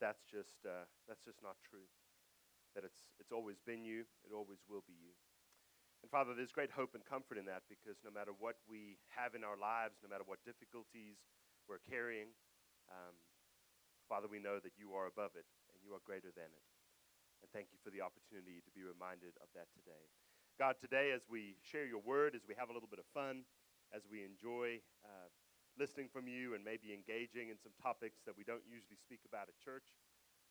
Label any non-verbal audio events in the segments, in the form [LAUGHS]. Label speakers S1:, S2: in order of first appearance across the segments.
S1: that's just, uh, that's just not true. That it's, it's always been you, it always will be you. And Father, there's great hope and comfort in that because no matter what we have in our lives, no matter what difficulties we're carrying, um, Father, we know that you are above it and you are greater than it. And thank you for the opportunity to be reminded of that today. God, today, as we share your word, as we have a little bit of fun, as we enjoy uh, listening from you and maybe engaging in some topics that we don't usually speak about at church,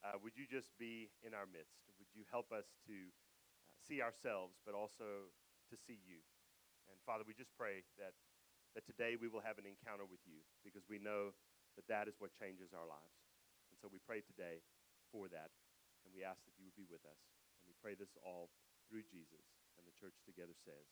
S1: uh, would you just be in our midst? Would you help us to uh, see ourselves, but also to see you? And Father, we just pray that, that today we will have an encounter with you because we know that that is what changes our lives. And so we pray today for that, and we ask that you would be with us. And we pray this all through Jesus. And the church together says,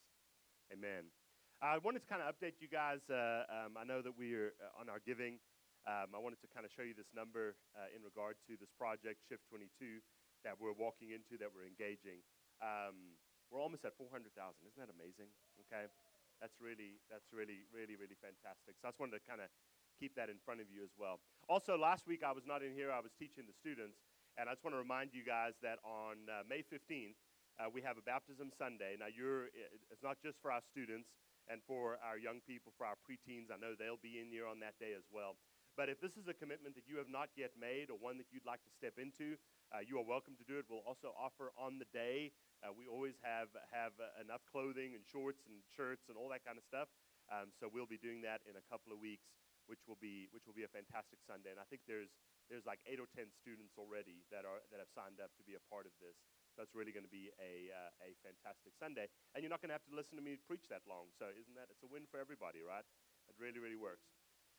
S1: Amen. I wanted to kind of update you guys. Uh, um, I know that we are uh, on our giving. Um, I wanted to kind of show you this number uh, in regard to this project, Shift 22, that we're walking into, that we're engaging. Um, we're almost at 400,000. Isn't that amazing? Okay, that's really, that's really, really, really fantastic. So I just wanted to kind of keep that in front of you as well. Also, last week I was not in here. I was teaching the students, and I just want to remind you guys that on uh, May 15th uh, we have a baptism Sunday. Now, you're, it's not just for our students and for our young people, for our preteens. I know they'll be in here on that day as well. But if this is a commitment that you have not yet made or one that you'd like to step into, uh, you are welcome to do it. We'll also offer on the day. Uh, we always have have uh, enough clothing and shorts and shirts and all that kind of stuff. Um, so we'll be doing that in a couple of weeks, which will be which will be a fantastic Sunday. And I think there's there's like eight or ten students already that are that have signed up to be a part of this. It's really going to be a uh, a fantastic Sunday. And you're not going to have to listen to me preach that long. So isn't that it's a win for everybody, right? It really really works.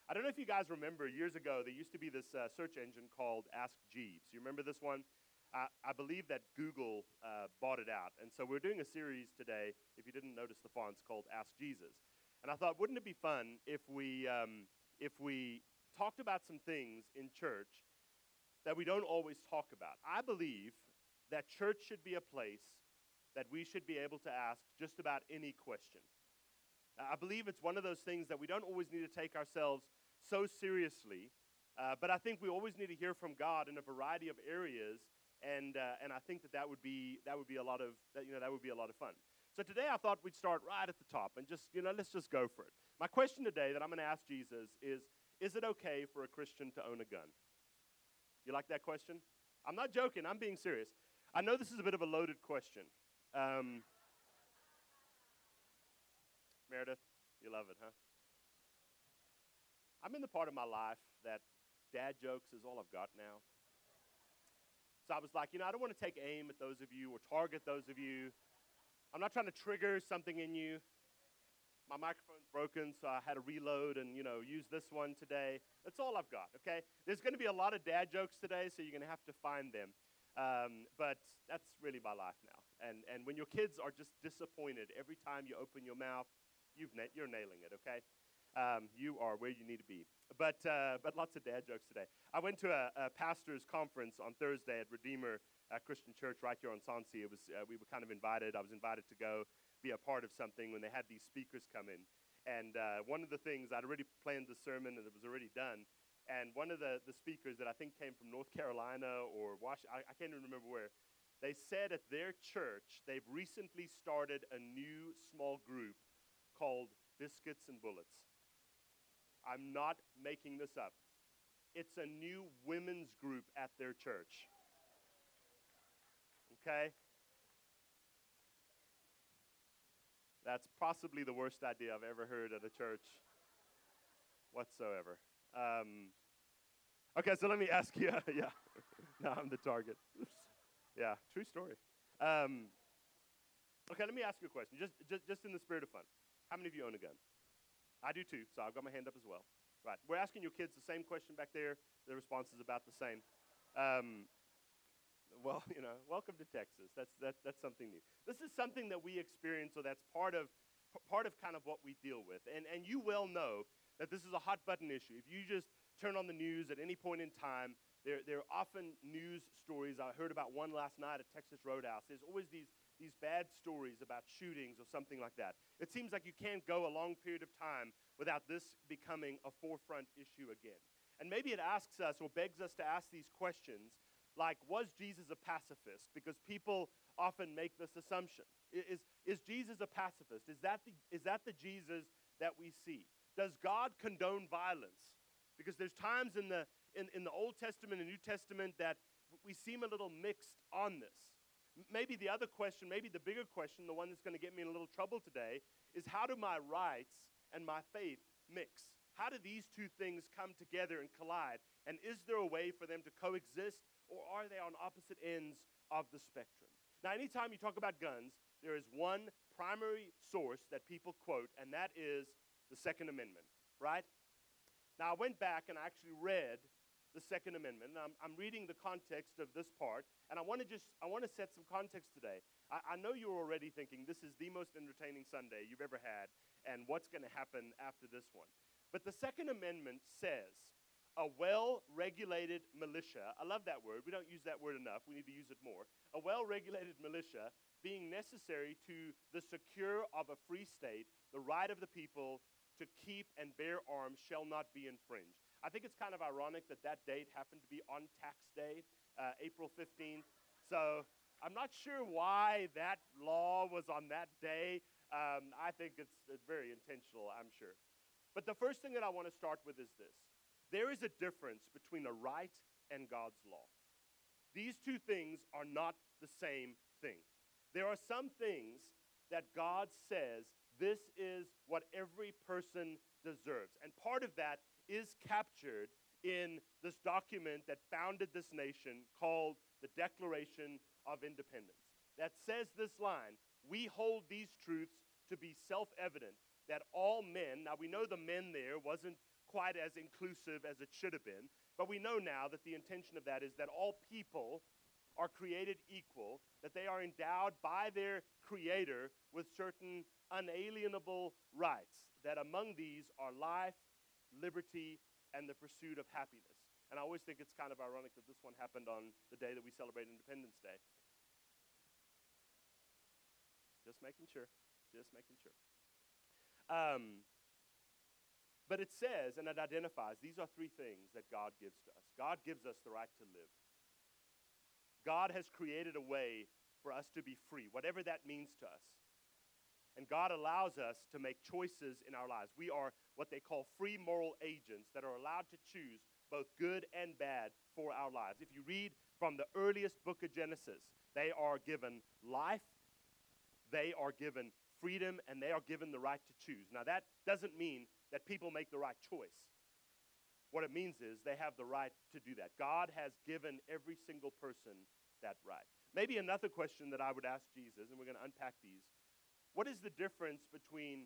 S1: I don't know if you guys remember years ago, there used to be this uh, search engine called Ask Jeeves. You remember this one? Uh, I believe that Google uh, bought it out. And so we're doing a series today, if you didn't notice the fonts, called Ask Jesus. And I thought, wouldn't it be fun if we, um, if we talked about some things in church that we don't always talk about? I believe that church should be a place that we should be able to ask just about any question. I believe it's one of those things that we don't always need to take ourselves so seriously, uh, but I think we always need to hear from God in a variety of areas, and uh, and I think that that would be that would be a lot of that, you know that would be a lot of fun. So today I thought we'd start right at the top and just you know let's just go for it. My question today that I'm going to ask Jesus is: Is it okay for a Christian to own a gun? You like that question? I'm not joking. I'm being serious. I know this is a bit of a loaded question. Um, Meredith, you love it, huh? I'm in the part of my life that dad jokes is all I've got now. So I was like, you know, I don't want to take aim at those of you or target those of you. I'm not trying to trigger something in you. My microphone's broken, so I had to reload and, you know, use this one today. That's all I've got, okay? There's going to be a lot of dad jokes today, so you're going to have to find them. Um, but that's really my life now. And, and when your kids are just disappointed every time you open your mouth, you've na- you're nailing it, okay? Um, you are where you need to be. But, uh, but lots of dad jokes today. I went to a, a pastor's conference on Thursday at Redeemer uh, Christian Church right here on Sansi. It was, uh, we were kind of invited. I was invited to go be a part of something when they had these speakers come in. And uh, one of the things, I'd already planned the sermon and it was already done. And one of the, the speakers that I think came from North Carolina or Washington, I, I can't even remember where, they said at their church they've recently started a new small group called Biscuits and Bullets. I'm not making this up. It's a new women's group at their church. Okay? That's possibly the worst idea I've ever heard at a church whatsoever. Um, okay, so let me ask you. [LAUGHS] yeah, now I'm the target. [LAUGHS] yeah, true story. Um, okay, let me ask you a question, just, just, just in the spirit of fun. How many of you own a gun? I do too, so I've got my hand up as well. Right, we're asking your kids the same question back there. The response is about the same. Um, well, [LAUGHS] you know, welcome to Texas. That's, that, that's something new. This is something that we experience, so that's part of, part of kind of what we deal with. And, and you well know that this is a hot button issue. If you just turn on the news at any point in time, there, there are often news stories. I heard about one last night at Texas Roadhouse. There's always these, these bad stories about shootings or something like that. It seems like you can't go a long period of time without this becoming a forefront issue again. And maybe it asks us or begs us to ask these questions like, was Jesus a pacifist? Because people often make this assumption. Is, is Jesus a pacifist? Is that, the, is that the Jesus that we see? Does God condone violence? Because there's times in the, in, in the Old Testament and New Testament that we seem a little mixed on this. Maybe the other question, maybe the bigger question, the one that's going to get me in a little trouble today, is how do my rights and my faith mix? How do these two things come together and collide? And is there a way for them to coexist, or are they on opposite ends of the spectrum? Now, anytime you talk about guns, there is one primary source that people quote, and that is the Second Amendment, right? Now, I went back and I actually read the Second Amendment. And I'm, I'm reading the context of this part, and I want to just I want to set some context today. I, I know you're already thinking this is the most entertaining Sunday you've ever had, and what's going to happen after this one. But the Second Amendment says a well regulated militia, I love that word, we don't use that word enough, we need to use it more. A well regulated militia being necessary to the secure of a free state, the right of the people to keep and bear arms shall not be infringed. I think it's kind of ironic that that date happened to be on tax day, uh, April 15th. So I'm not sure why that law was on that day. Um, I think it's, very intentional, I'm sure. But the first thing that I want to start with is this there is a difference between a right and God's law. These two things are not the same thing. There are some things that God says this is what every person deserves. And part of that is captured in this document that founded this nation called the Declaration of Independence. That says this line We hold these truths to be self evident that all men, now we know the men there wasn't quite as inclusive as it should have been, but we know now that the intention of that is that all people are created equal, that they are endowed by their Creator with certain unalienable rights, that among these are life, liberty, and the pursuit of happiness. And I always think it's kind of ironic that this one happened on the day that we celebrate Independence Day. Just making sure. Just making sure. Um, but it says and it identifies these are three things that God gives to us. God gives us the right to live. God has created a way for us to be free, whatever that means to us. And God allows us to make choices in our lives. We are what they call free moral agents that are allowed to choose both good and bad for our lives. If you read from the earliest book of Genesis, they are given life, they are given freedom and they are given the right to choose. Now, that doesn't mean that people make the right choice. What it means is they have the right to do that. God has given every single person that right. Maybe another question that I would ask Jesus, and we're going to unpack these what is the difference between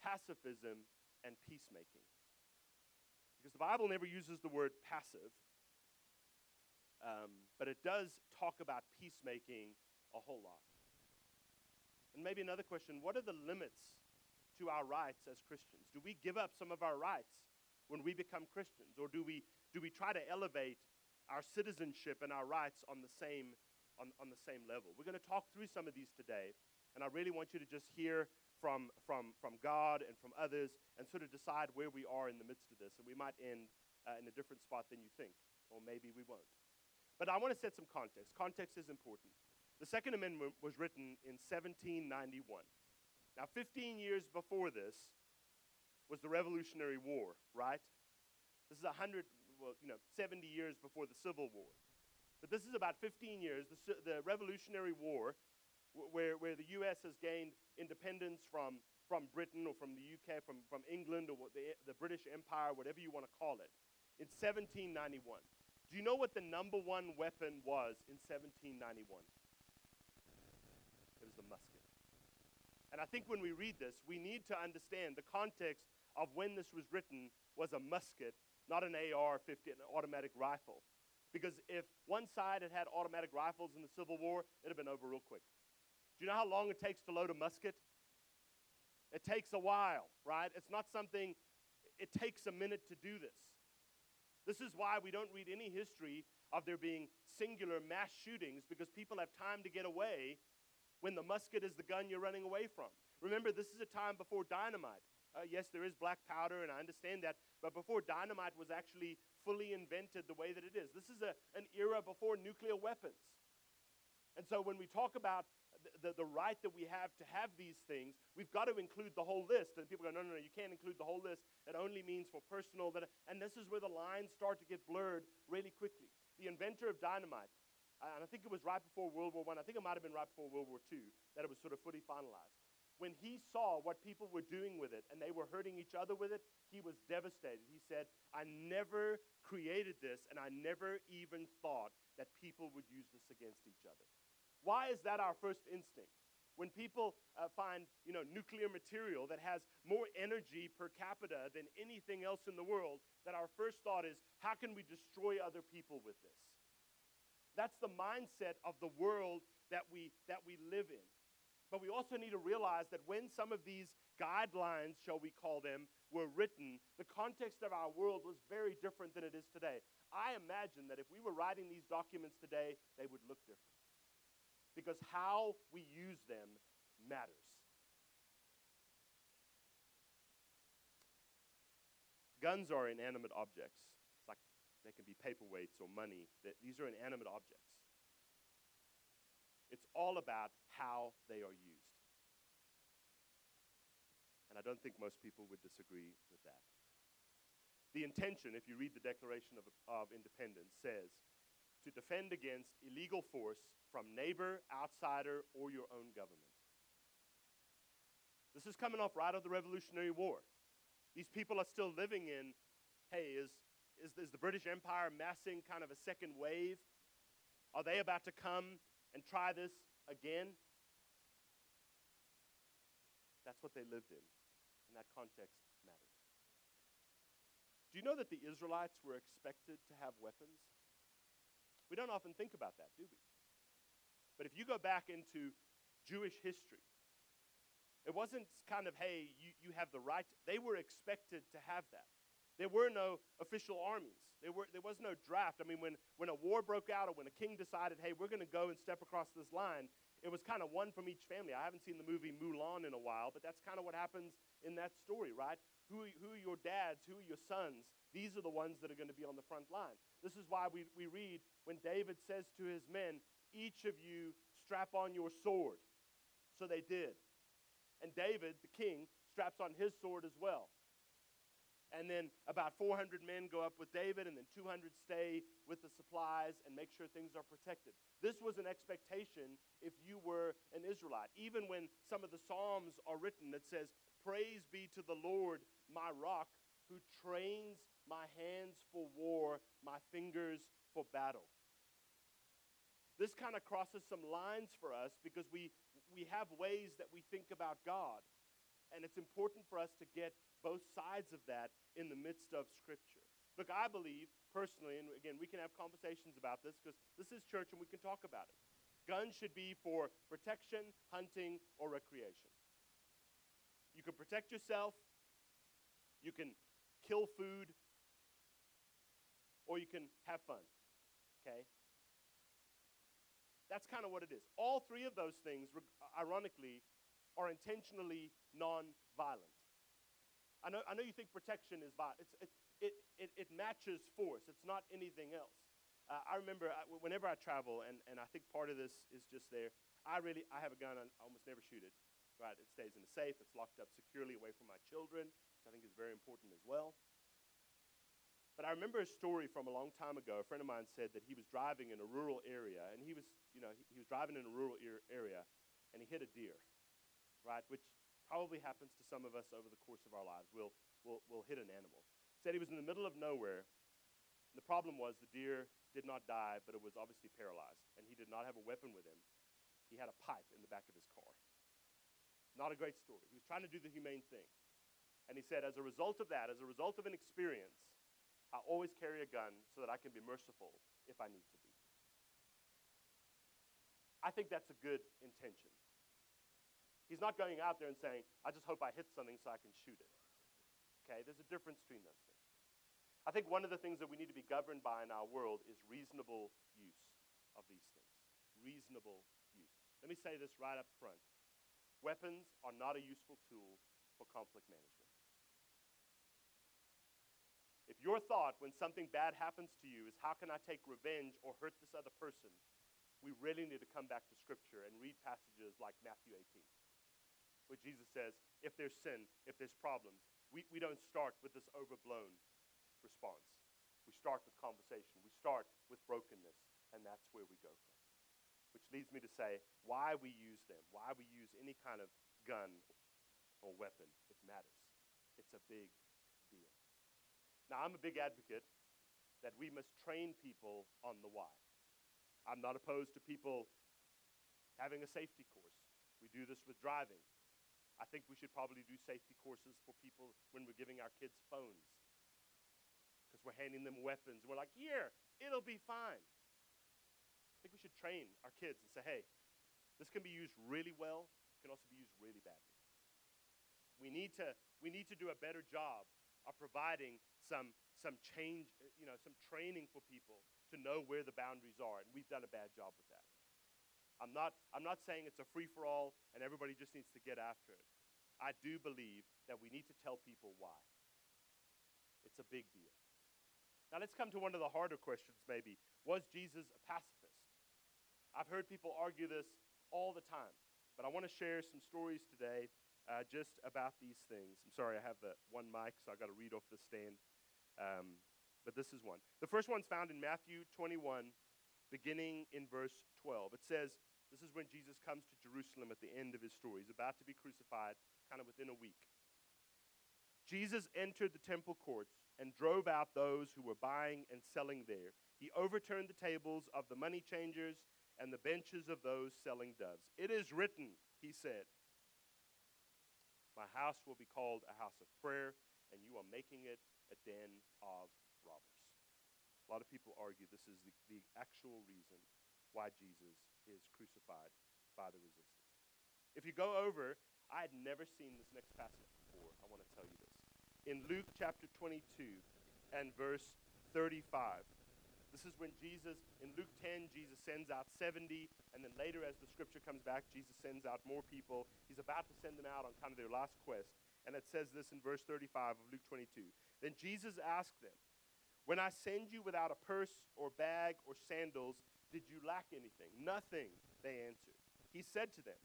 S1: pacifism and peacemaking? Because the Bible never uses the word passive, um, but it does talk about peacemaking a whole lot. And maybe another question what are the limits to our rights as Christians? Do we give up some of our rights when we become Christians? Or do we, do we try to elevate our citizenship and our rights on the same, on, on the same level? We're going to talk through some of these today. And I really want you to just hear from, from, from God and from others and sort of decide where we are in the midst of this. And we might end uh, in a different spot than you think, or maybe we won't. But I want to set some context. Context is important. The Second Amendment was written in 1791. Now, 15 years before this was the Revolutionary War, right? This is 100, well, you know, 70 years before the Civil War. But this is about 15 years, the, the Revolutionary War, where, where the U.S. has gained independence from, from Britain or from the UK, from, from England or the, the British Empire, whatever you want to call it, in 1791. Do you know what the number one weapon was in 1791? It was the musket. And I think when we read this, we need to understand the context of when this was written was a musket, not an AR 50, an automatic rifle. Because if one side had had automatic rifles in the Civil War, it'd have been over real quick. Do you know how long it takes to load a musket? It takes a while, right? It's not something, it takes a minute to do this. This is why we don't read any history of there being singular mass shootings because people have time to get away when the musket is the gun you're running away from. Remember, this is a time before dynamite. Uh, yes, there is black powder, and I understand that, but before dynamite was actually fully invented the way that it is. This is a, an era before nuclear weapons. And so when we talk about the, the, right that we have to have these things, we've got to include the whole list. And people go, no, no, no, you can't include the whole list. It only means for personal. That, and this is where the lines start to get blurred really quickly. The inventor of dynamite, and I think it was right before World War I, I think it might have been right before World War II, that it was sort of fully finalized when he saw what people were doing with it and they were hurting each other with it, he was devastated. He said, I never created this and I never even thought that people would use this against each other. Why is that our first instinct? When people uh, find you know, nuclear material that has more energy per capita than anything else in the world, that our first thought is, how can we destroy other people with this? That's the mindset of the world that we, that we live in. But we also need to realize that when some of these guidelines, shall we call them, were written, the context of our world was very different than it is today. I imagine that if we were writing these documents today, they would look different. Because how we use them matters. Guns are inanimate objects. It's like they can be paperweights or money. These are inanimate objects. It's all about how they are used. And I don't think most people would disagree with that. The intention, if you read the Declaration of, of Independence, says to defend against illegal force from neighbor, outsider, or your own government. This is coming off right of the Revolutionary War. These people are still living in hey, is, is, is the British Empire massing kind of a second wave? Are they about to come and try this again. That's what they lived in, and that context mattered. Do you know that the Israelites were expected to have weapons? We don't often think about that, do we? But if you go back into Jewish history, it wasn't kind of, hey, you, you have the right. They were expected to have that. There were no official armies. There, were, there was no draft. I mean, when, when a war broke out or when a king decided, hey, we're going to go and step across this line, it was kind of one from each family. I haven't seen the movie Mulan in a while, but that's kind of what happens in that story, right? Who, who are your dads? Who are your sons? These are the ones that are going to be on the front line. This is why we, we read when David says to his men, Each of you strap on your sword. So they did. And David, the king, straps on his sword as well and then about 400 men go up with David, and then 200 stay with the supplies and make sure things are protected. This was an expectation if you were an Israelite. Even when some of the Psalms are written that says, Praise be to the Lord, my rock, who trains my hands for war, my fingers for battle. This kind of crosses some lines for us because we, we have ways that we think about God. And it's important for us to get both sides of that in the midst of Scripture. Look, I believe personally, and again, we can have conversations about this because this is church and we can talk about it. Guns should be for protection, hunting, or recreation. You can protect yourself, you can kill food, or you can have fun. Okay? That's kind of what it is. All three of those things, ironically, are intentionally non violent. I know, I know you think protection is violent. It, it, it, it matches force, it's not anything else. Uh, I remember I, whenever I travel, and, and I think part of this is just there, I really, I have a gun, I almost never shoot it. Right, it stays in a safe, it's locked up securely away from my children, which I think is very important as well. But I remember a story from a long time ago. A friend of mine said that he was driving in a rural area, and he was, you know, he, he was driving in a rural er- area, and he hit a deer, right? Which probably happens to some of us over the course of our lives. We'll, we'll, we'll hit an animal. Said he was in the middle of nowhere. And the problem was the deer did not die, but it was obviously paralyzed. And he did not have a weapon with him. He had a pipe in the back of his car. Not a great story. He was trying to do the humane thing. And he said, as a result of that, as a result of an experience, I always carry a gun so that I can be merciful if I need to be. I think that's a good intention. He's not going out there and saying, I just hope I hit something so I can shoot it. Okay, there's a difference between those things. I think one of the things that we need to be governed by in our world is reasonable use of these things. Reasonable use. Let me say this right up front weapons are not a useful tool for conflict management. If your thought when something bad happens to you is, how can I take revenge or hurt this other person? We really need to come back to Scripture and read passages like Matthew 18, where Jesus says, if there's sin, if there's problems, we, we don't start with this overblown response. We start with conversation, we start with brokenness, and that's where we go from. Which leads me to say why we use them, why we use any kind of gun or weapon, it matters. It's a big. Now, I'm a big advocate that we must train people on the why. I'm not opposed to people having a safety course. We do this with driving. I think we should probably do safety courses for people when we're giving our kids phones because we're handing them weapons. We're like, here, it'll be fine. I think we should train our kids and say, hey, this can be used really well, it can also be used really badly. We need to, we need to do a better job of providing some, some change, you know, some training for people to know where the boundaries are, and we've done a bad job with that. I'm not, I'm not saying it's a free for all and everybody just needs to get after it. I do believe that we need to tell people why. It's a big deal. Now, let's come to one of the harder questions, maybe. Was Jesus a pacifist? I've heard people argue this all the time, but I want to share some stories today uh, just about these things. I'm sorry, I have the one mic, so I got to read off the stand. Um, but this is one. The first one's found in Matthew 21, beginning in verse 12. It says, This is when Jesus comes to Jerusalem at the end of his story. He's about to be crucified, kind of within a week. Jesus entered the temple courts and drove out those who were buying and selling there. He overturned the tables of the money changers and the benches of those selling doves. It is written, he said, My house will be called a house of prayer, and you are making it a den of robbers. A lot of people argue this is the, the actual reason why Jesus is crucified by the resistance. If you go over, I had never seen this next passage before. I want to tell you this. In Luke chapter 22 and verse 35, this is when Jesus, in Luke 10, Jesus sends out 70, and then later, as the scripture comes back, Jesus sends out more people. He's about to send them out on kind of their last quest. And it says this in verse 35 of Luke 22. Then Jesus asked them, When I send you without a purse or bag or sandals, did you lack anything? Nothing, they answered. He said to them,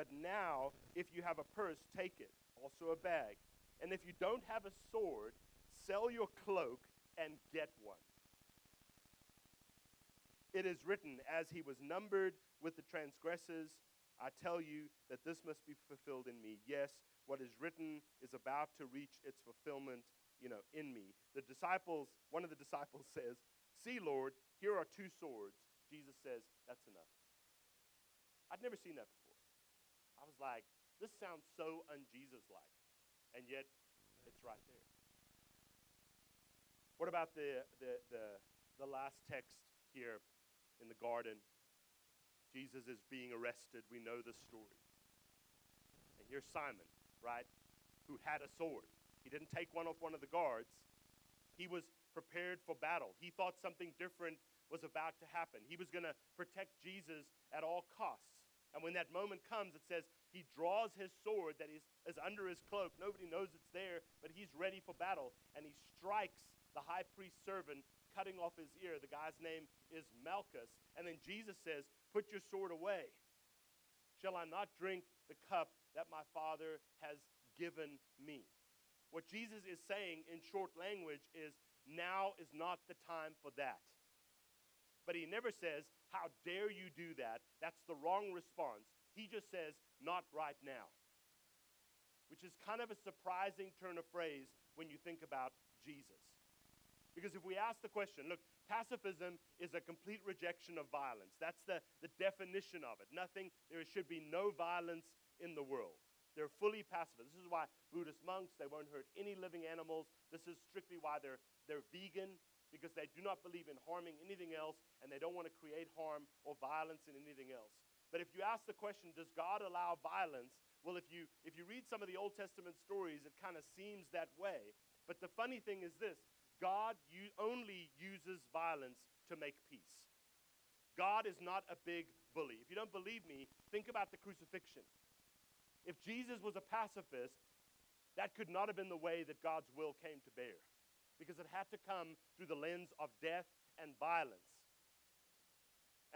S1: But now, if you have a purse, take it, also a bag. And if you don't have a sword, sell your cloak and get one. It is written, As he was numbered with the transgressors, I tell you that this must be fulfilled in me. Yes, what is written is about to reach its fulfillment, you know, in me. The disciples, one of the disciples [LAUGHS] says, See, Lord, here are two swords. Jesus says, That's enough. I'd never seen that before. I was like, This sounds so un Jesus like. And yet, it's right there. What about the, the, the, the last text here in the garden. Jesus is being arrested. We know the story. And here's Simon, right, who had a sword. He didn't take one off one of the guards. He was prepared for battle. He thought something different was about to happen. He was going to protect Jesus at all costs. And when that moment comes, it says he draws his sword that is, is under his cloak. Nobody knows it's there, but he's ready for battle. And he strikes the high priest's servant cutting off his ear. The guy's name is Malchus. And then Jesus says, Put your sword away. Shall I not drink the cup that my Father has given me? What Jesus is saying in short language is, Now is not the time for that. But he never says, How dare you do that? That's the wrong response. He just says, Not right now. Which is kind of a surprising turn of phrase when you think about Jesus. Because if we ask the question, look, pacifism is a complete rejection of violence. That's the, the definition of it. Nothing, there should be no violence in the world. They're fully pacifist. This is why Buddhist monks, they won't hurt any living animals. This is strictly why they're, they're vegan, because they do not believe in harming anything else, and they don't want to create harm or violence in anything else. But if you ask the question, does God allow violence? Well, if you, if you read some of the Old Testament stories, it kind of seems that way. But the funny thing is this God only uses violence to make peace. God is not a big bully. If you don't believe me, think about the crucifixion. If Jesus was a pacifist, that could not have been the way that God's will came to bear. because it had to come through the lens of death and violence.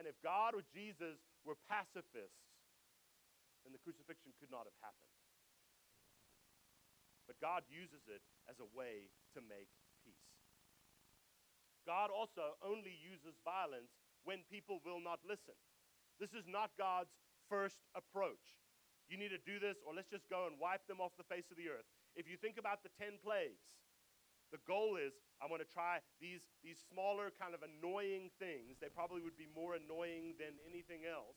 S1: And if God or Jesus were pacifists, then the crucifixion could not have happened. But God uses it as a way to make. God also only uses violence when people will not listen. This is not God's first approach. You need to do this, or let's just go and wipe them off the face of the earth. If you think about the 10 plagues, the goal is I want to try these, these smaller, kind of annoying things. They probably would be more annoying than anything else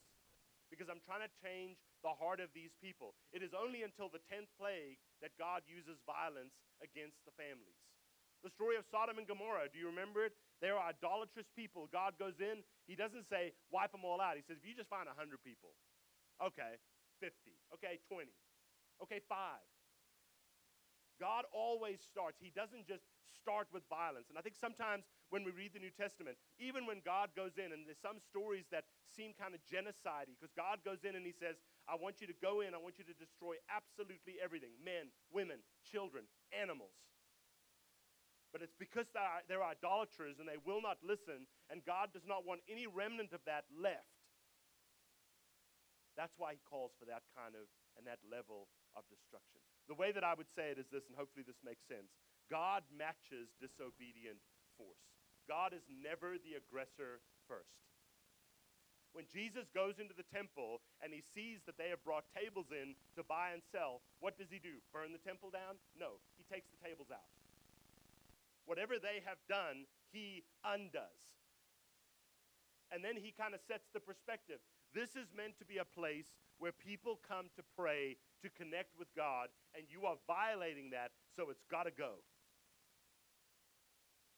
S1: because I'm trying to change the heart of these people. It is only until the 10th plague that God uses violence against the families. The story of Sodom and Gomorrah, do you remember it? They are idolatrous people. God goes in, He doesn't say, wipe them all out. He says, if you just find 100 people, okay, 50, okay, 20, okay, 5. God always starts. He doesn't just start with violence. And I think sometimes when we read the New Testament, even when God goes in, and there's some stories that seem kind of genocide because God goes in and He says, I want you to go in, I want you to destroy absolutely everything men, women, children, animals. But it's because they're, they're idolaters and they will not listen, and God does not want any remnant of that left. That's why He calls for that kind of and that level of destruction. The way that I would say it is this, and hopefully this makes sense God matches disobedient force. God is never the aggressor first. When Jesus goes into the temple and he sees that they have brought tables in to buy and sell, what does he do? Burn the temple down? No, he takes the tables out. Whatever they have done, he undoes. And then he kind of sets the perspective. This is meant to be a place where people come to pray, to connect with God, and you are violating that, so it's got to go.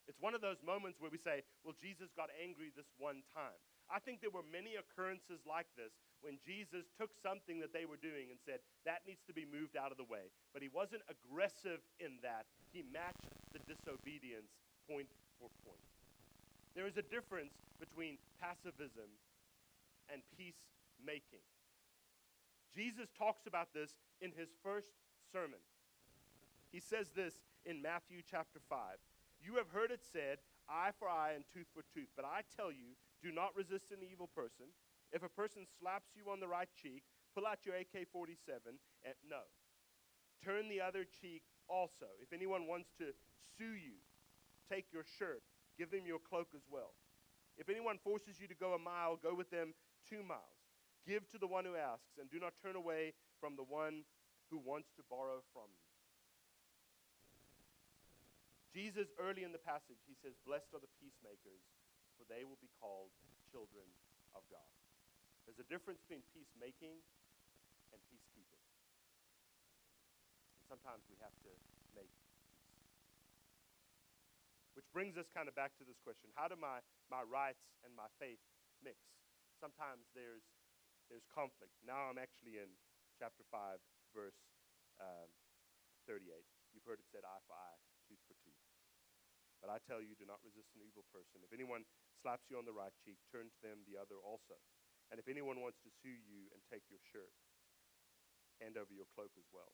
S1: It's one of those moments where we say, well, Jesus got angry this one time. I think there were many occurrences like this when Jesus took something that they were doing and said, that needs to be moved out of the way. But he wasn't aggressive in that, he matched the disobedience point for point. There is a difference between pacifism and peacemaking. Jesus talks about this in his first sermon. He says this in Matthew chapter 5. You have heard it said, eye for eye and tooth for tooth. But I tell you, do not resist an evil person. If a person slaps you on the right cheek, pull out your AK 47 and no. Turn the other cheek also. If anyone wants to sue you, take your shirt, give them your cloak as well. If anyone forces you to go a mile, go with them two miles. Give to the one who asks, and do not turn away from the one who wants to borrow from you. Jesus, early in the passage, he says, Blessed are the peacemakers, for they will be called children of God. There's a difference between peacemaking and peacekeeping. And sometimes we have to make peace. Which brings us kind of back to this question how do my, my rights and my faith mix? Sometimes there's there's conflict. Now I'm actually in chapter 5, verse um, 38. You've heard it said eye for eye, tooth for tooth. But I tell you, do not resist an evil person. If anyone slaps you on the right cheek, turn to them the other also. And if anyone wants to sue you and take your shirt, hand over your cloak as well.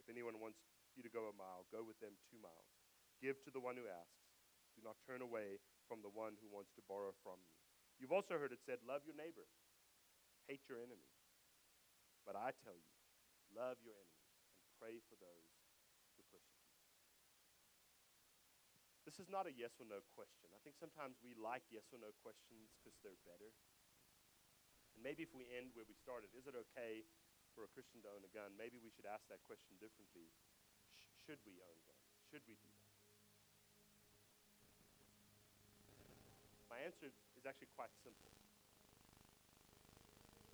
S1: If anyone wants you to go a mile, go with them two miles. Give to the one who asks. Do not turn away from the one who wants to borrow from you. You've also heard it said, love your neighbor Hate your enemy. But I tell you, love your enemies and pray for those who persecute you. This is not a yes or no question. I think sometimes we like yes or no questions because they're better. And maybe if we end where we started, is it okay for a Christian to own a gun? Maybe we should ask that question differently. Sh- should we own guns? Should we do that? My answer is actually quite simple.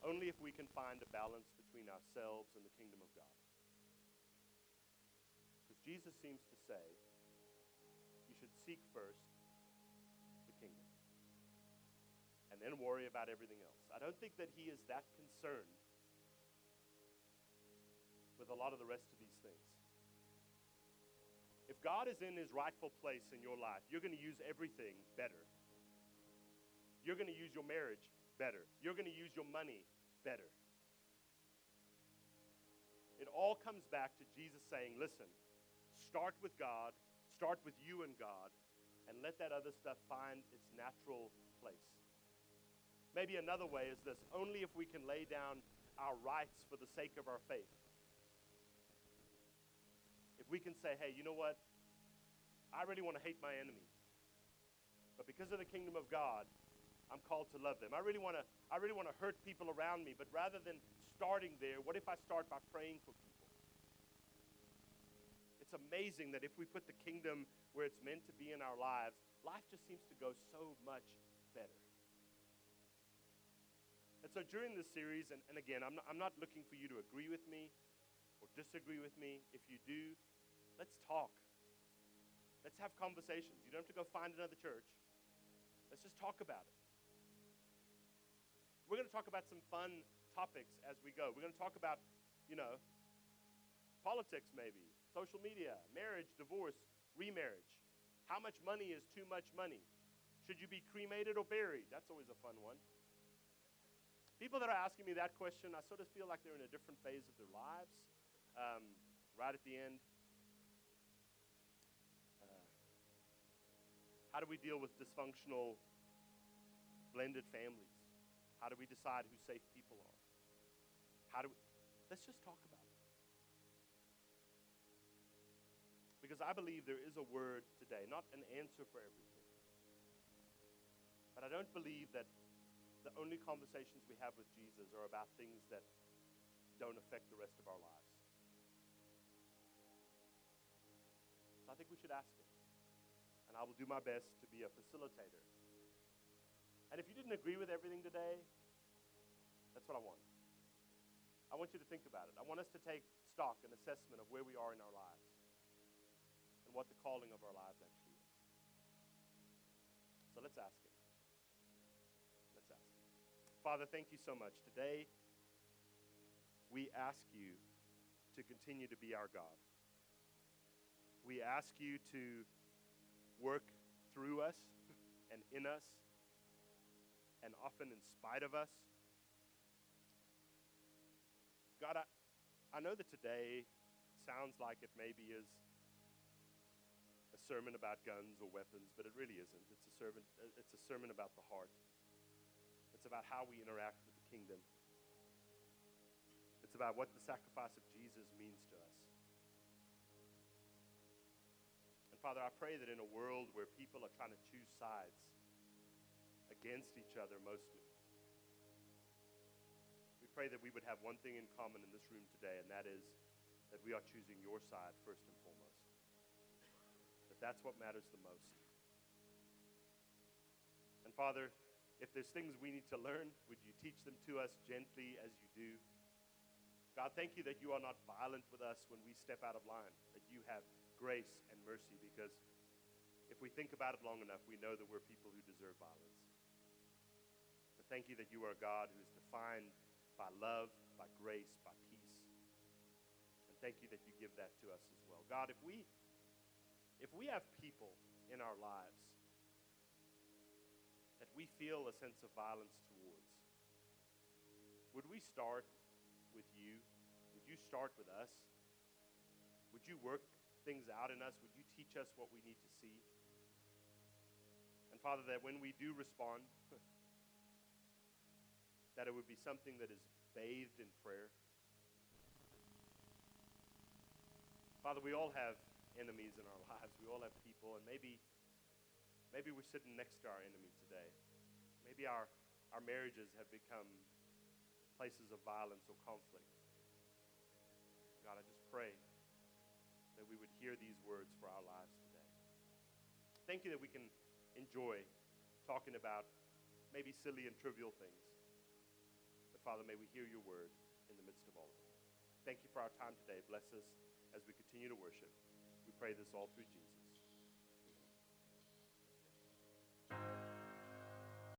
S1: Only if we can find a balance between ourselves and the kingdom of God. Because Jesus seems to say you should seek first the kingdom and then worry about everything else. I don't think that he is that concerned with a lot of the rest of these things. If God is in his rightful place in your life, you're going to use everything better. You're going to use your marriage better. You're going to use your money better. It all comes back to Jesus saying, listen, start with God, Start with you and God and let that other stuff find its natural place. Maybe another way is this only if we can lay down our rights for the sake of our faith. If we can say, hey, you know what? I really want to hate my enemy. But because of the kingdom of God, I'm called to love them. I really want to I really want to hurt people around me, but rather than starting there, what if I start by praying for people? It's amazing that if we put the kingdom where it's meant to be in our lives, life just seems to go so much better. And so during this series, and, and again, I'm not, I'm not looking for you to agree with me or disagree with me. If you do, let's talk. Let's have conversations. You don't have to go find another church. Let's just talk about it. We're going to talk about some fun topics as we go. We're going to talk about, you know, politics maybe, social media, marriage, divorce, remarriage. How much money is too much money? Should you be cremated or buried? That's always a fun one. People that are asking me that question, I sort of feel like they're in a different phase of their lives. Um, right at the end, uh, how do we deal with dysfunctional blended families? How do we decide who safe people are? How do we, let's just talk about it. Because I believe there is a word today, not an answer for everything. But I don't believe that the only conversations we have with Jesus are about things that don't affect the rest of our lives. So I think we should ask Him. And I will do my best to be a facilitator. And if you didn't agree with everything today, that's what I want. I want you to think about it. I want us to take stock and assessment of where we are in our lives and what the calling of our lives actually is. So let's ask. Father, thank you so much. Today, we ask you to continue to be our God. We ask you to work through us and in us, and often in spite of us. God, I, I know that today sounds like it maybe is a sermon about guns or weapons, but it really isn't. It's a sermon, it's a sermon about the heart. About how we interact with the kingdom. It's about what the sacrifice of Jesus means to us. And Father, I pray that in a world where people are trying to choose sides against each other mostly, we pray that we would have one thing in common in this room today, and that is that we are choosing your side first and foremost. That that's what matters the most. And Father, if there's things we need to learn, would you teach them to us gently as you do? God, thank you that you are not violent with us when we step out of line, that you have grace and mercy, because if we think about it long enough, we know that we're people who deserve violence. But thank you that you are a God who is defined by love, by grace, by peace. And thank you that you give that to us as well. God, if we if we have people in our lives we feel a sense of violence towards, would we start with you? Would you start with us? Would you work things out in us? Would you teach us what we need to see? And Father, that when we do respond, [LAUGHS] that it would be something that is bathed in prayer. Father, we all have enemies in our [LAUGHS] lives. We all have people, and maybe maybe we're sitting next to our enemy today. Maybe our, our marriages have become places of violence or conflict. God, I just pray that we would hear these words for our lives today. Thank you that we can enjoy talking about maybe silly and trivial things. But Father, may we hear your word in the midst of all of it. Thank you for our time today. Bless us as we continue to worship. We pray this all through Jesus.